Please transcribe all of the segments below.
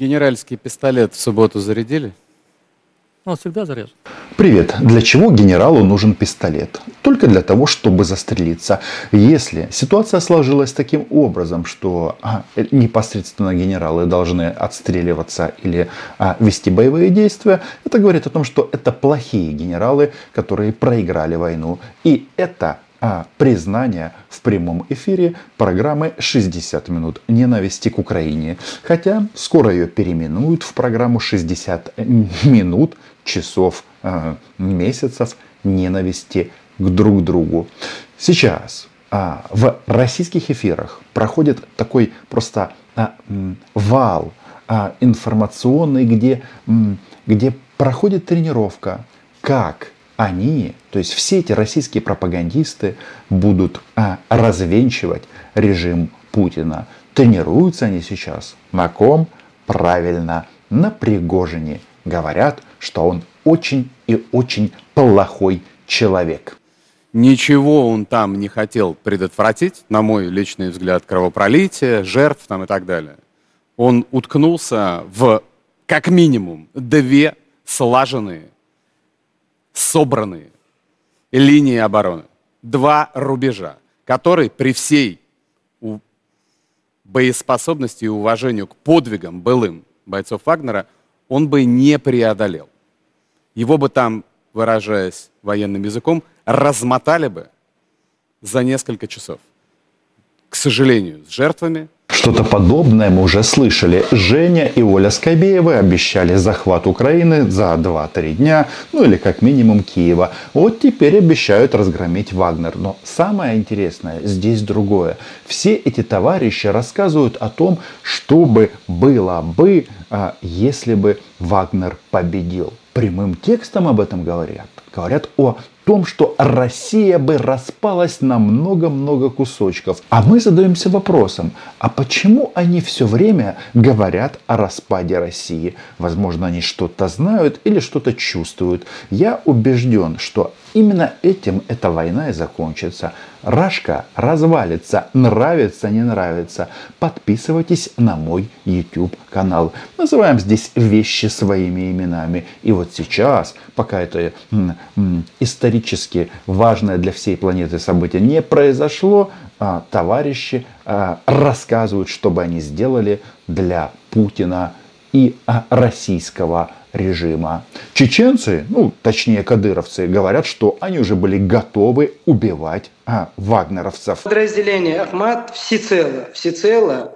Генеральский пистолет в субботу зарядили? Он всегда заряжен. Привет. Для чего генералу нужен пистолет? Только для того, чтобы застрелиться. Если ситуация сложилась таким образом, что а, непосредственно генералы должны отстреливаться или а, вести боевые действия, это говорит о том, что это плохие генералы, которые проиграли войну. И это а признание в прямом эфире программы «60 минут ненависти к Украине». Хотя скоро ее переименуют в программу «60 минут часов э, месяцев ненависти к друг другу». Сейчас а, в российских эфирах проходит такой просто а, вал а, информационный, где, где проходит тренировка, как они, то есть все эти российские пропагандисты будут а, развенчивать режим Путина. Тренируются они сейчас на ком? Правильно, на Пригожине. Говорят, что он очень и очень плохой человек. Ничего он там не хотел предотвратить, на мой личный взгляд, кровопролитие, жертв там и так далее. Он уткнулся в, как минимум, две слаженные собранные линии обороны. Два рубежа, которые при всей боеспособности и уважению к подвигам былым бойцов Вагнера он бы не преодолел. Его бы там, выражаясь военным языком, размотали бы за несколько часов. К сожалению, с жертвами, что-то подобное мы уже слышали. Женя и Оля Скобеевы обещали захват Украины за 2-3 дня, ну или как минимум Киева. Вот теперь обещают разгромить Вагнер. Но самое интересное здесь другое. Все эти товарищи рассказывают о том, что бы было бы, а, если бы Вагнер победил. Прямым текстом об этом говорят. Говорят о том, что Россия бы распалась на много-много кусочков. А мы задаемся вопросом, а почему они все время говорят о распаде России? Возможно, они что-то знают или что-то чувствуют. Я убежден, что именно этим эта война и закончится. Рашка развалится, нравится, не нравится. Подписывайтесь на мой YouTube канал. Называем здесь вещи своими именами. И вот сейчас, пока это исторически важное для всей планеты событие не произошло, а, товарищи а, рассказывают, что бы они сделали для Путина и а, российского режима. Чеченцы, ну точнее кадыровцы, говорят, что они уже были готовы убивать а, вагнеровцев. Подразделение Ахмат всецело, всецело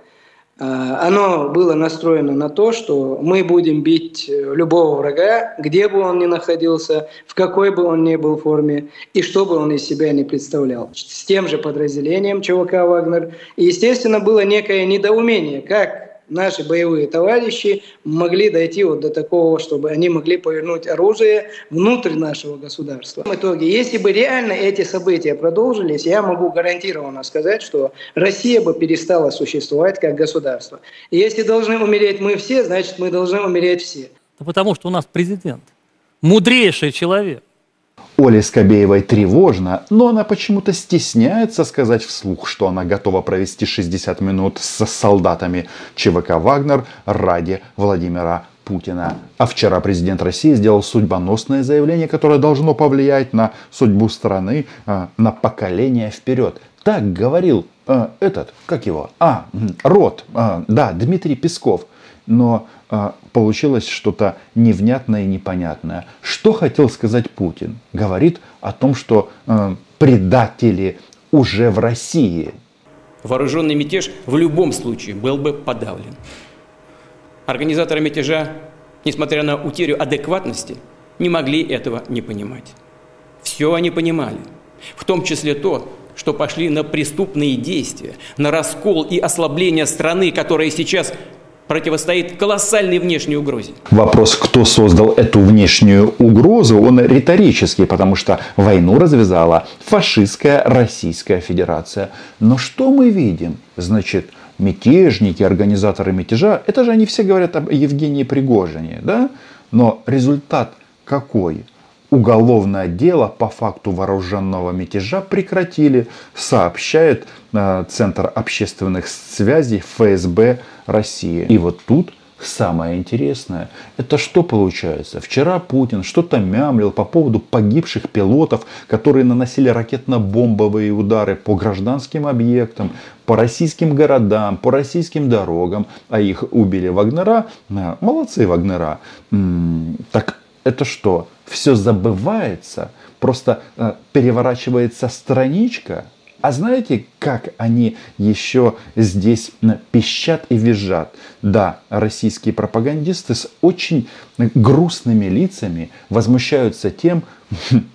а, оно было настроено на то, что мы будем бить любого врага, где бы он ни находился, в какой бы он ни был форме и что бы он из себя не представлял. С тем же подразделением ЧВК «Вагнер». И, естественно, было некое недоумение, как наши боевые товарищи могли дойти вот до такого, чтобы они могли повернуть оружие внутрь нашего государства. В итоге, если бы реально эти события продолжились, я могу гарантированно сказать, что Россия бы перестала существовать как государство. Если должны умереть мы все, значит мы должны умереть все. Да потому что у нас президент мудрейший человек. Оле Скобеевой тревожно, но она почему-то стесняется сказать вслух, что она готова провести 60 минут с солдатами ЧВК «Вагнер» ради Владимира Путина. А вчера президент России сделал судьбоносное заявление, которое должно повлиять на судьбу страны а, на поколение вперед. Так говорил э, этот, как его, а, Рот, э, да, Дмитрий Песков. Но э, получилось что-то невнятное и непонятное. Что хотел сказать Путин? Говорит о том, что э, предатели уже в России. Вооруженный мятеж в любом случае был бы подавлен. Организаторы мятежа, несмотря на утерю адекватности, не могли этого не понимать. Все они понимали, в том числе то, что пошли на преступные действия, на раскол и ослабление страны, которая сейчас противостоит колоссальной внешней угрозе. Вопрос, кто создал эту внешнюю угрозу, он риторический, потому что войну развязала фашистская Российская Федерация. Но что мы видим? Значит, мятежники, организаторы мятежа, это же они все говорят об Евгении Пригожине, да? Но результат какой? Уголовное дело по факту вооруженного мятежа прекратили, сообщает э, Центр общественных связей ФСБ России. И вот тут самое интересное, это что получается? Вчера Путин что-то мямлил по поводу погибших пилотов, которые наносили ракетно-бомбовые удары по гражданским объектам, по российским городам, по российским дорогам, а их убили Вагнера. Молодцы Вагнера. Так это что? Все забывается? Просто э, переворачивается страничка? А знаете, как они еще здесь пищат и визжат? Да, российские пропагандисты с очень грустными лицами возмущаются тем,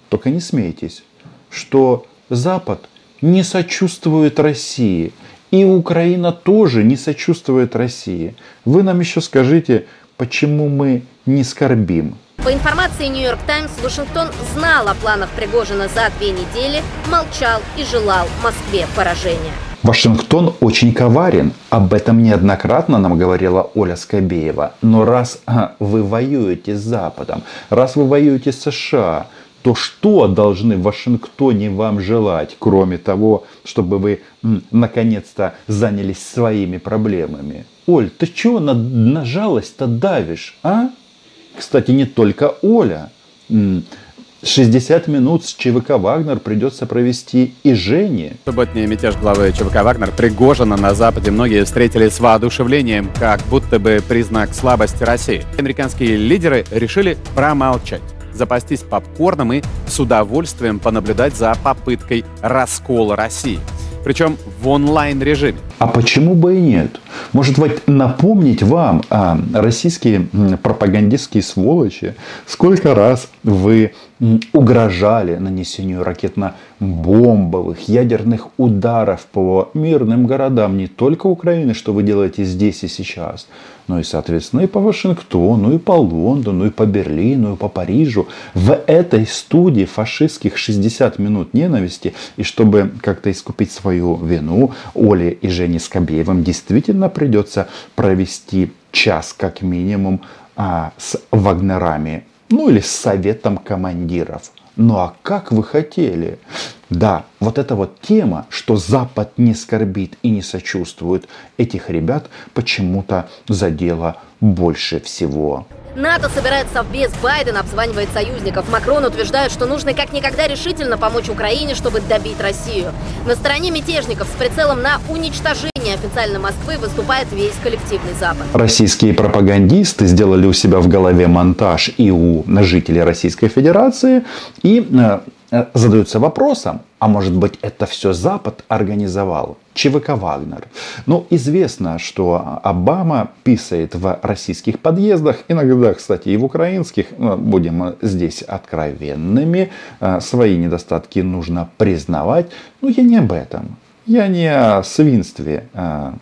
только не смейтесь, что Запад не сочувствует России. И Украина тоже не сочувствует России. Вы нам еще скажите, почему мы не скорбим? По информации Нью-Йорк Таймс, Вашингтон знал о планах Пригожина за две недели, молчал и желал Москве поражения. Вашингтон очень коварен. Об этом неоднократно нам говорила Оля Скобеева. Но раз а, вы воюете с Западом, раз вы воюете с США, то что должны в Вашингтоне вам желать, кроме того, чтобы вы наконец-то занялись своими проблемами? Оль, ты чего на, на жалость-то давишь, а? Кстати, не только Оля. 60 минут с ЧВК «Вагнер» придется провести и Жене. Субботний мятеж главы ЧВК «Вагнер» Пригожина на Западе многие встретили с воодушевлением, как будто бы признак слабости России. Американские лидеры решили промолчать запастись попкорном и с удовольствием понаблюдать за попыткой раскола России – причем в онлайн-режиме. А почему бы и нет? Может быть, напомнить вам, а, российские пропагандистские сволочи, сколько раз вы угрожали нанесению ракетно-бомбовых, ядерных ударов по мирным городам не только Украины, что вы делаете здесь и сейчас, но и, соответственно, и по Вашингтону, и по Лондону, и по Берлину, и по Парижу. В этой студии фашистских 60 минут ненависти, и чтобы как-то искупить свою вину, Оле и Жене Скобеевым действительно придется провести час как минимум а, с вагнерами, ну или с советом командиров. Ну а как вы хотели? Да, вот эта вот тема, что Запад не скорбит и не сочувствует, этих ребят почему-то задела больше всего. НАТО собирает совбез, Байден обзванивает союзников. Макрон утверждает, что нужно как никогда решительно помочь Украине, чтобы добить Россию. На стороне мятежников с прицелом на уничтожение официально Москвы выступает весь коллективный Запад. Российские пропагандисты сделали у себя в голове монтаж и у жителей Российской Федерации и э, Э, задаются вопросом, а может быть это все Запад организовал? ЧВК «Вагнер». Ну, известно, что Обама писает в российских подъездах, иногда, кстати, и в украинских, будем здесь откровенными, э, свои недостатки нужно признавать, но я не об этом. Я не о свинстве э,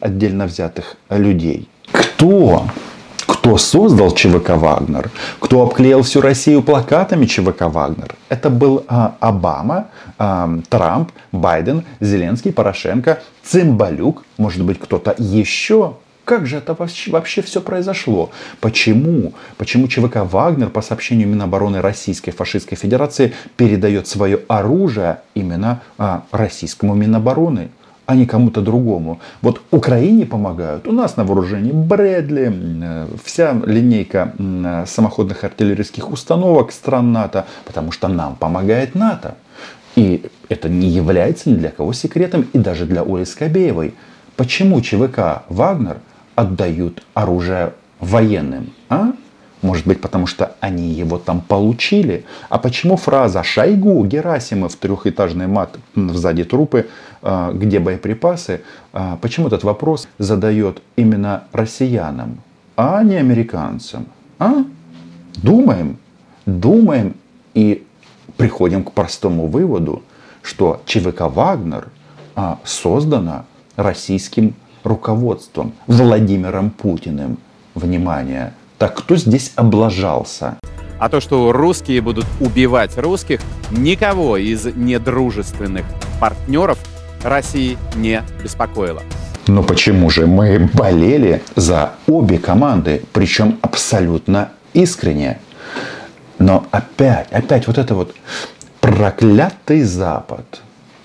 отдельно взятых людей. Кто кто создал ЧВК «Вагнер», кто обклеил всю Россию плакатами ЧВК «Вагнер». Это был а, Обама, а, Трамп, Байден, Зеленский, Порошенко, Цимбалюк, может быть кто-то еще. Как же это вообще, все произошло? Почему? Почему ЧВК «Вагнер» по сообщению Минобороны Российской фашистской федерации передает свое оружие именно а, российскому Минобороны? а не кому-то другому. Вот Украине помогают. У нас на вооружении Брэдли, э, вся линейка э, самоходных артиллерийских установок стран НАТО, потому что нам помогает НАТО. И это не является ни для кого секретом, и даже для Оли Скобеевой. Почему ЧВК «Вагнер» отдают оружие военным? А? Может быть, потому что они его там получили? А почему фраза «Шойгу, Герасимов, трехэтажный мат, сзади трупы, а, где боеприпасы?» а, Почему этот вопрос задает именно россиянам, а не американцам? А? Думаем, думаем и приходим к простому выводу, что ЧВК «Вагнер» а, создана российским руководством Владимиром Путиным. Внимание! Так кто здесь облажался? А то, что русские будут убивать русских, никого из недружественных партнеров России не беспокоило. Но почему же мы болели за обе команды, причем абсолютно искренне? Но опять, опять вот это вот проклятый Запад.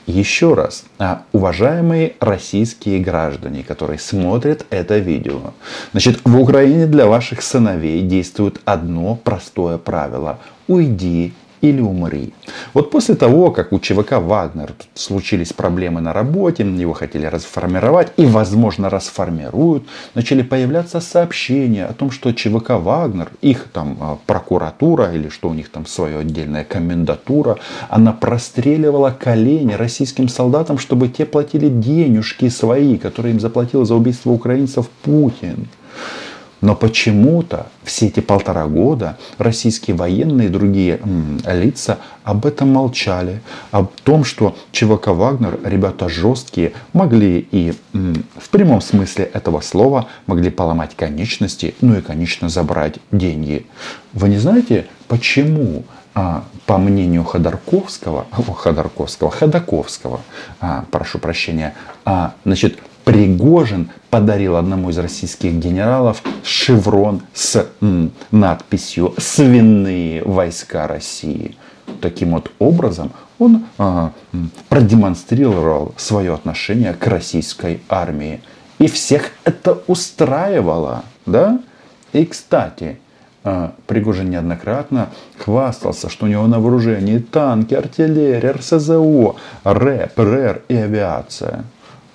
Еще раз, а, уважаемые российские граждане, которые смотрят это видео, значит, в Украине для ваших сыновей действует одно простое правило. Уйди или умри. Вот после того, как у ЧВК «Вагнер» случились проблемы на работе, его хотели расформировать и, возможно, расформируют, начали появляться сообщения о том, что ЧВК «Вагнер», их там а, прокуратура или что у них там свое отдельная комендатура, она простреливала колени российским солдатам, чтобы те платили денежки свои, которые им заплатил за убийство украинцев Путин. Но почему-то все эти полтора года российские военные и другие м, лица об этом молчали. О том, что ЧВК «Вагнер» ребята жесткие, могли и м, в прямом смысле этого слова могли поломать конечности, ну и, конечно, забрать деньги. Вы не знаете, почему а, по мнению Ходорковского, о, Ходорковского, Ходаковского, а, прошу прощения, а, значит, Пригожин подарил одному из российских генералов шеврон с надписью «Свиные войска России». Таким вот образом он а, продемонстрировал свое отношение к российской армии. И всех это устраивало. Да? И, кстати, а, Пригожин неоднократно хвастался, что у него на вооружении танки, артиллерия, РСЗО, РЭП, РЭР и авиация.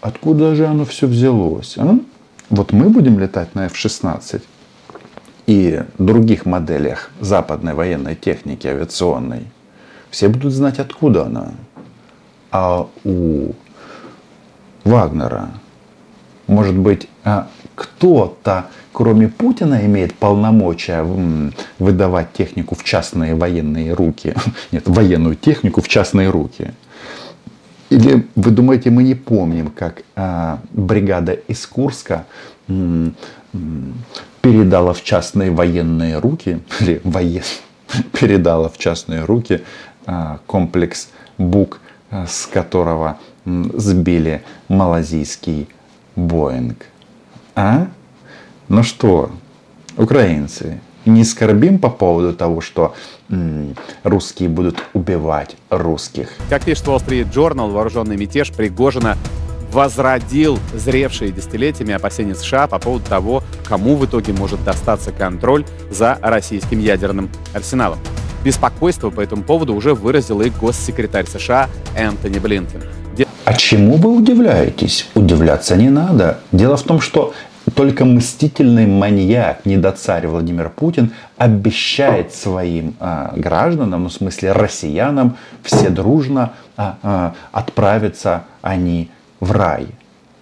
Откуда же оно все взялось? А? Вот мы будем летать на F-16 и других моделях западной военной техники авиационной. Все будут знать, откуда она. А у Вагнера, может быть, а, кто-то, кроме Путина, имеет полномочия выдавать технику в частные военные руки. Нет, военную технику в частные руки. Или вы думаете, мы не помним, как а, бригада из Курска передала в частные военные руки, или воен, передала в частные руки а, комплекс БУК, а, с которого сбили малазийский Боинг. А? Ну что, украинцы, не скорбим по поводу того, что м, русские будут убивать русских. Как пишет Wall Street Journal, вооруженный мятеж Пригожина возродил зревшие десятилетиями опасения США по поводу того, кому в итоге может достаться контроль за российским ядерным арсеналом. Беспокойство по этому поводу уже выразил и госсекретарь США Энтони Блинкен. А чему вы удивляетесь? Удивляться не надо. Дело в том, что только мстительный маньяк, недоцарь Владимир Путин, обещает своим а, гражданам, ну в смысле россиянам, все дружно а, а, отправиться они в рай.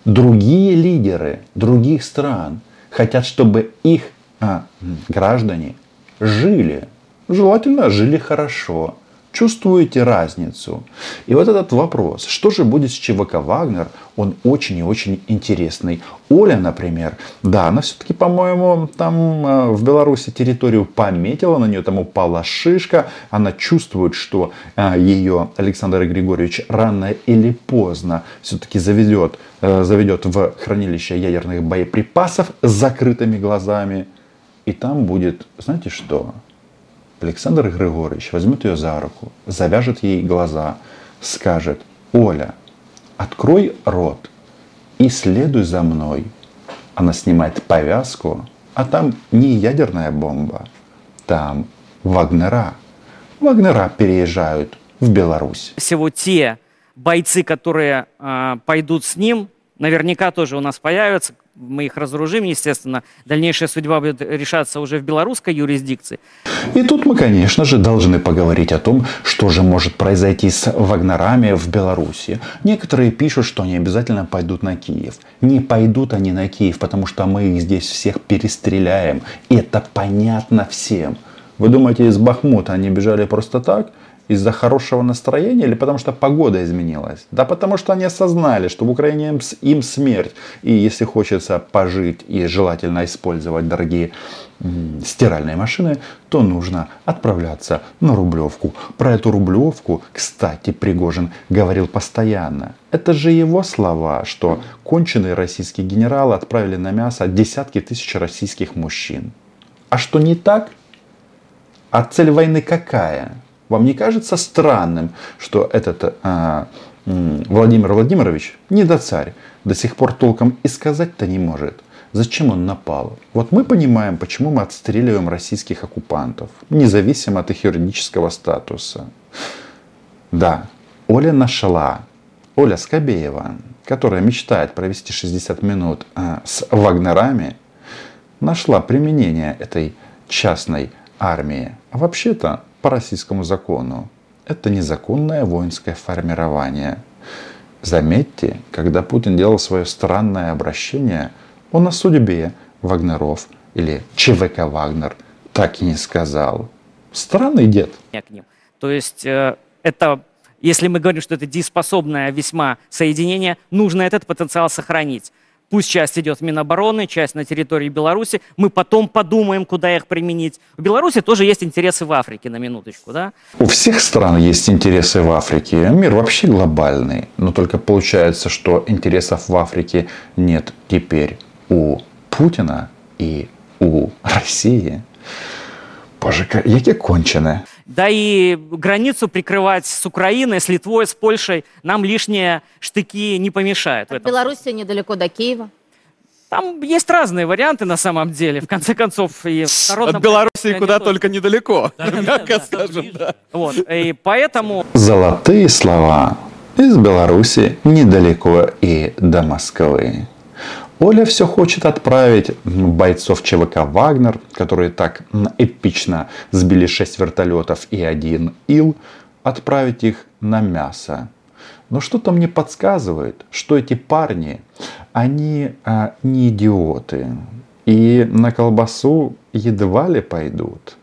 Другие лидеры других стран хотят, чтобы их а, граждане жили. Желательно жили хорошо. Чувствуете разницу? И вот этот вопрос, что же будет с ЧВК «Вагнер», он очень и очень интересный. Оля, например, да, она все-таки, по-моему, там э, в Беларуси территорию пометила, на нее там упала шишка, она чувствует, что э, ее Александр Григорьевич рано или поздно все-таки заведет, э, заведет в хранилище ядерных боеприпасов с закрытыми глазами. И там будет, знаете что, Александр Григорьевич возьмет ее за руку, завяжет ей глаза, скажет, Оля, открой рот и следуй за мной. Она снимает повязку, а там не ядерная бомба, там Вагнера. Вагнера переезжают в Беларусь. Всего те бойцы, которые э, пойдут с ним, наверняка тоже у нас появятся, мы их разоружим, естественно. Дальнейшая судьба будет решаться уже в белорусской юрисдикции. И тут мы, конечно же, должны поговорить о том, что же может произойти с вагнерами в Беларуси. Некоторые пишут, что они обязательно пойдут на Киев. Не пойдут они на Киев, потому что мы их здесь всех перестреляем. Это понятно всем. Вы думаете, из Бахмута они бежали просто так? Из-за хорошего настроения или потому что погода изменилась? Да потому что они осознали, что в Украине им смерть. И если хочется пожить и желательно использовать дорогие стиральные машины, то нужно отправляться на Рублевку. Про эту Рублевку, кстати, Пригожин говорил постоянно. Это же его слова, что конченые российские генералы отправили на мясо десятки тысяч российских мужчин. А что не так? А цель войны какая? Вам не кажется странным, что этот а, Владимир Владимирович не до царь. До сих пор толком и сказать-то не может. Зачем он напал? Вот мы понимаем, почему мы отстреливаем российских оккупантов, независимо от их юридического статуса. Да, Оля нашла, Оля Скобеева, которая мечтает провести 60 минут а, с вагнерами, нашла применение этой частной армии. А вообще-то, по российскому закону, это незаконное воинское формирование. Заметьте, когда Путин делал свое странное обращение, он о судьбе Вагнеров или ЧВК Вагнер так и не сказал. Странный дед. То есть э, это, если мы говорим, что это дееспособное весьма соединение, нужно этот потенциал сохранить. Пусть часть идет в Минобороны, часть на территории Беларуси. Мы потом подумаем, куда их применить. У Беларуси тоже есть интересы в Африке, на минуточку, да? У всех стран есть интересы в Африке. Мир вообще глобальный. Но только получается, что интересов в Африке нет теперь у Путина и у России. Боже, яке кончене. Да и границу прикрывать с Украиной, с Литвой, с Польшей нам лишние штыки не помешают. От Беларуси недалеко до Киева. Там есть разные варианты на самом деле. В конце концов, и в От Беларуси куда только недалеко, мягко скажем. Вот, и поэтому... Золотые слова. Из Беларуси недалеко и до Москвы. Оля все хочет отправить бойцов ЧВК «Вагнер», которые так эпично сбили 6 вертолетов и один Ил, отправить их на мясо. Но что-то мне подсказывает, что эти парни, они а, не идиоты. И на колбасу едва ли пойдут.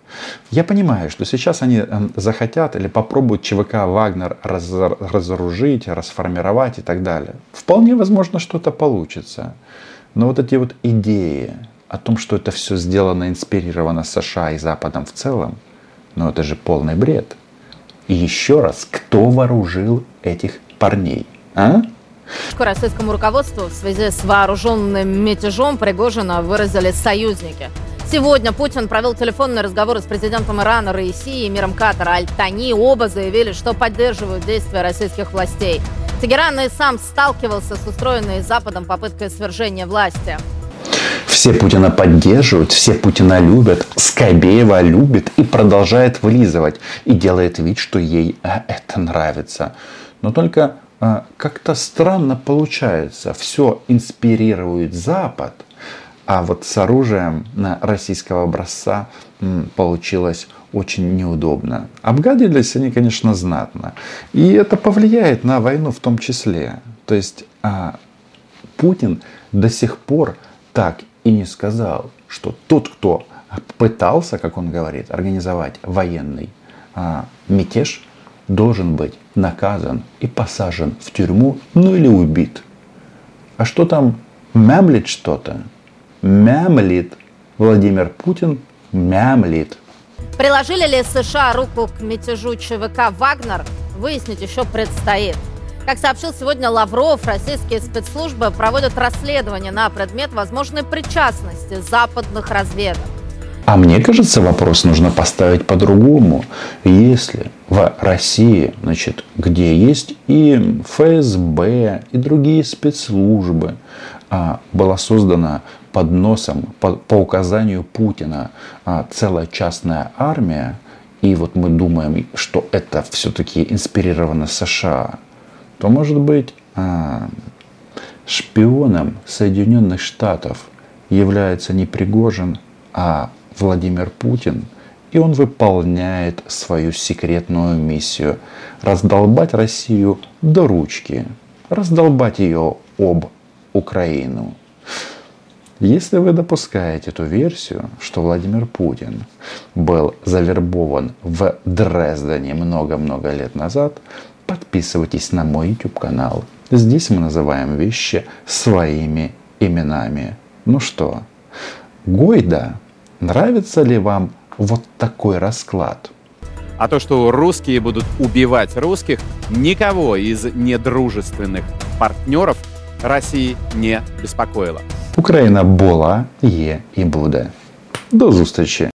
Я понимаю, что сейчас они захотят или попробуют ЧВК «Вагнер» разоружить, расформировать и так далее. Вполне возможно, что-то получится. Но вот эти вот идеи о том, что это все сделано, инспирировано США и Западом в целом, ну это же полный бред. И еще раз, кто вооружил этих парней? А? Российскому руководству в связи с вооруженным мятежом Пригожина выразили союзники. Сегодня Путин провел телефонный разговор с президентом Ирана Раиси и миром Катара Аль-Тани. Оба заявили, что поддерживают действия российских властей. Тегеран и сам сталкивался с устроенной Западом попыткой свержения власти. Все Путина поддерживают, все Путина любят, Скобеева любит и продолжает вылизывать. И делает вид, что ей а, это нравится. Но только как-то странно получается. Все инспирирует Запад, а вот с оружием российского образца получилось очень неудобно. Обгадились они, конечно, знатно. И это повлияет на войну в том числе. То есть а, Путин до сих пор так и не сказал, что тот, кто пытался, как он говорит, организовать военный а, мятеж, должен быть наказан и посажен в тюрьму, ну или убит. А что там мямлит что-то? Мямлит Владимир Путин, мямлит. Приложили ли США руку к мятежу ЧВК «Вагнер», выяснить еще предстоит. Как сообщил сегодня Лавров, российские спецслужбы проводят расследование на предмет возможной причастности западных разведок. А мне кажется, вопрос нужно поставить по-другому. Если в России, значит, где есть и ФСБ, и другие спецслужбы, а, была создана под носом, по, по указанию Путина а, целая частная армия, и вот мы думаем, что это все-таки инспирировано США, то может быть а, шпионом Соединенных Штатов является не Пригожин, а Владимир Путин, и он выполняет свою секретную миссию раздолбать Россию до ручки, раздолбать ее об Украину. Если вы допускаете эту версию, что Владимир Путин был завербован в Дрездене много-много лет назад, подписывайтесь на мой YouTube канал. Здесь мы называем вещи своими именами. Ну что, Гойда, нравится ли вам вот такой расклад? А то, что русские будут убивать русских, никого из недружественных партнеров России не беспокоило. Україна була, є і буде. До зустрічі!